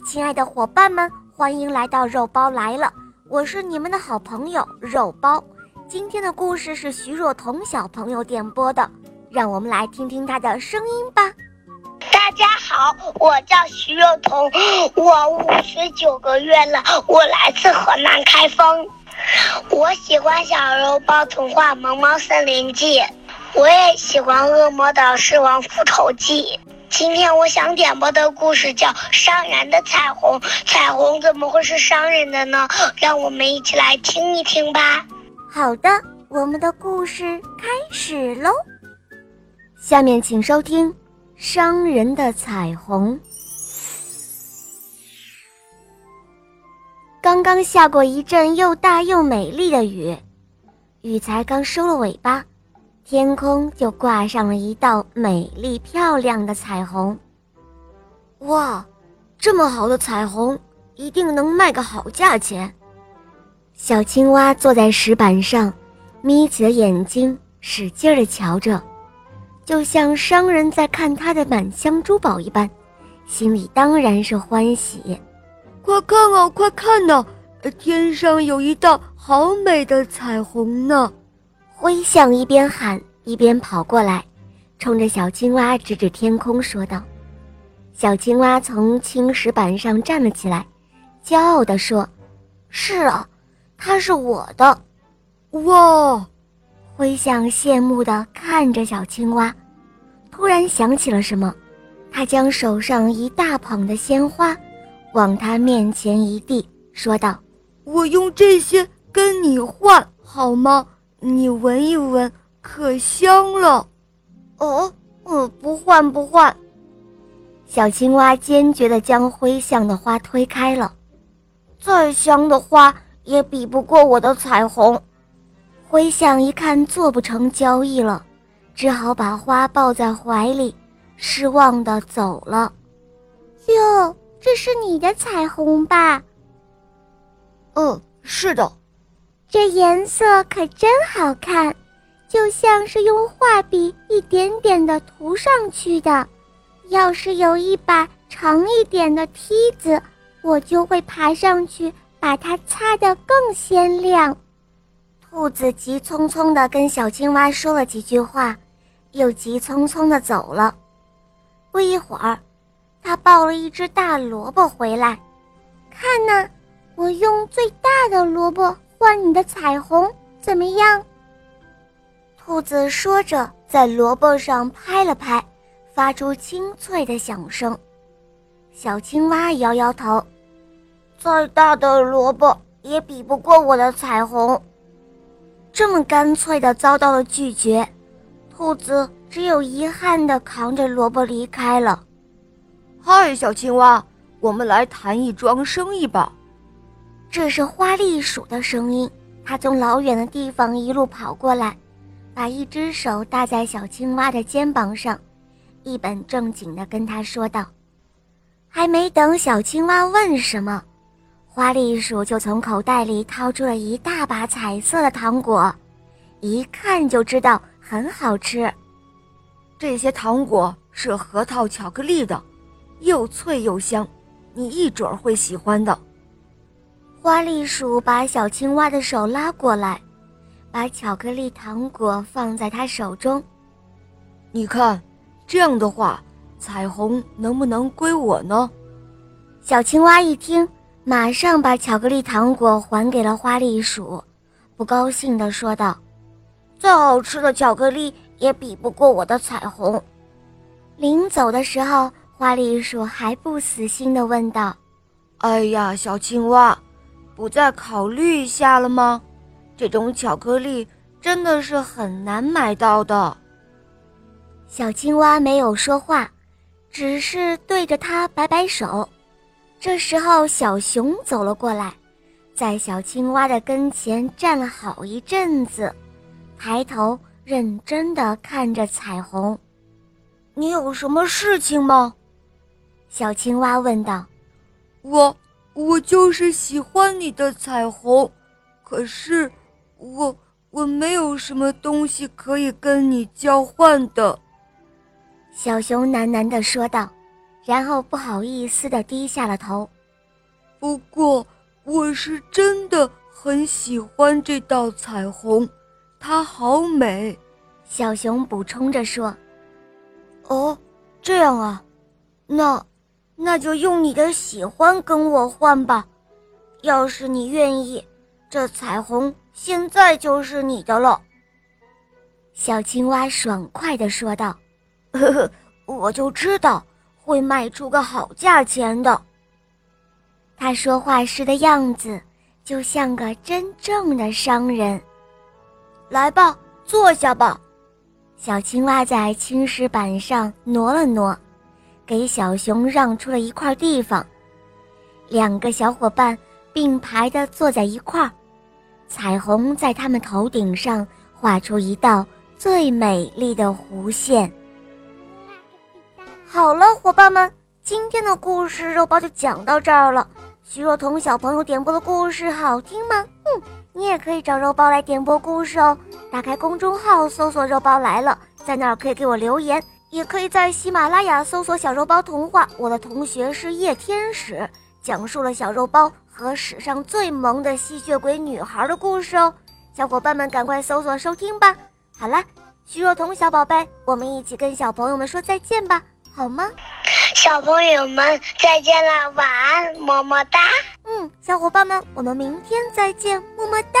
亲爱的伙伴们，欢迎来到肉包来了！我是你们的好朋友肉包。今天的故事是徐若彤小朋友点播的，让我们来听听他的声音吧。大家好，我叫徐若彤，我五岁九个月了，我来自河南开封。我喜欢小肉包童话《萌猫森林记》，我也喜欢《恶魔岛狮王复仇记》。今天我想点播的故事叫《伤人的彩虹》，彩虹怎么会是伤人的呢？让我们一起来听一听吧。好的，我们的故事开始喽。下面请收听《伤人的彩虹》。刚刚下过一阵又大又美丽的雨，雨才刚收了尾巴。天空就挂上了一道美丽漂亮的彩虹。哇，这么好的彩虹，一定能卖个好价钱。小青蛙坐在石板上，眯起了眼睛，使劲儿瞧着，就像商人在看他的满箱珠宝一般，心里当然是欢喜。快看啊，快看呐，天上有一道好美的彩虹呢！灰象一边喊一边跑过来，冲着小青蛙指指天空，说道：“小青蛙从青石板上站了起来，骄傲地说：‘是啊，它是我的。’哇！”灰象羡慕地看着小青蛙，突然想起了什么，他将手上一大捧的鲜花往他面前一递，说道：“我用这些跟你换好吗？”你闻一闻，可香了。哦，嗯，不换不换。小青蛙坚决地将灰象的花推开了。再香的花也比不过我的彩虹。灰象一看做不成交易了，只好把花抱在怀里，失望地走了。哟，这是你的彩虹吧？嗯，是的。这颜色可真好看，就像是用画笔一点点的涂上去的。要是有一把长一点的梯子，我就会爬上去把它擦得更鲜亮。兔子急匆匆地跟小青蛙说了几句话，又急匆匆地走了。不一会儿，他抱了一只大萝卜回来，看呐，我用最大的萝卜。换你的彩虹怎么样？兔子说着，在萝卜上拍了拍，发出清脆的响声。小青蛙摇摇头：“再大的萝卜也比不过我的彩虹。”这么干脆的遭到了拒绝，兔子只有遗憾的扛着萝卜离开了。嗨，小青蛙，我们来谈一桩生意吧。这是花栗鼠的声音，它从老远的地方一路跑过来，把一只手搭在小青蛙的肩膀上，一本正经地跟他说道：“还没等小青蛙问什么，花栗鼠就从口袋里掏出了一大把彩色的糖果，一看就知道很好吃。这些糖果是核桃巧克力的，又脆又香，你一准儿会喜欢的。”花栗鼠把小青蛙的手拉过来，把巧克力糖果放在他手中。你看，这样的话，彩虹能不能归我呢？小青蛙一听，马上把巧克力糖果还给了花栗鼠，不高兴地说道：“再好吃的巧克力也比不过我的彩虹。”临走的时候，花栗鼠还不死心地问道：“哎呀，小青蛙！”不再考虑一下了吗？这种巧克力真的是很难买到的。小青蛙没有说话，只是对着它摆摆手。这时候，小熊走了过来，在小青蛙的跟前站了好一阵子，抬头认真地看着彩虹。“你有什么事情吗？”小青蛙问道。“我。”我就是喜欢你的彩虹，可是我我没有什么东西可以跟你交换的。”小熊喃喃地说道。然后不好意思地低下了头。不过，我是真的很喜欢这道彩虹，它好美。小熊补充着说：“哦，这样啊，那，那就用你的喜欢跟我换吧。要是你愿意，这彩虹现在就是你的了。”小青蛙爽快地说道：“呵呵，我就知道会卖出个好价钱的。”他说话时的样子就像个真正的商人。来吧，坐下吧。小青蛙在青石板上挪了挪，给小熊让出了一块地方。两个小伙伴并排的坐在一块儿，彩虹在他们头顶上画出一道最美丽的弧线。好了，伙伴们，今天的故事肉包就讲到这儿了。徐若彤小朋友点播的故事好听吗？嗯，你也可以找肉包来点播故事哦。打开公众号搜索“肉包来了”，在那儿可以给我留言，也可以在喜马拉雅搜索“小肉包童话”。我的同学是夜天使，讲述了小肉包和史上最萌的吸血鬼女孩的故事哦。小伙伴们赶快搜索收听吧。好了，徐若彤小宝贝，我们一起跟小朋友们说再见吧，好吗？小朋友们再见了，晚安，么么哒。嗯，小伙伴们，我们明天再见，么么哒。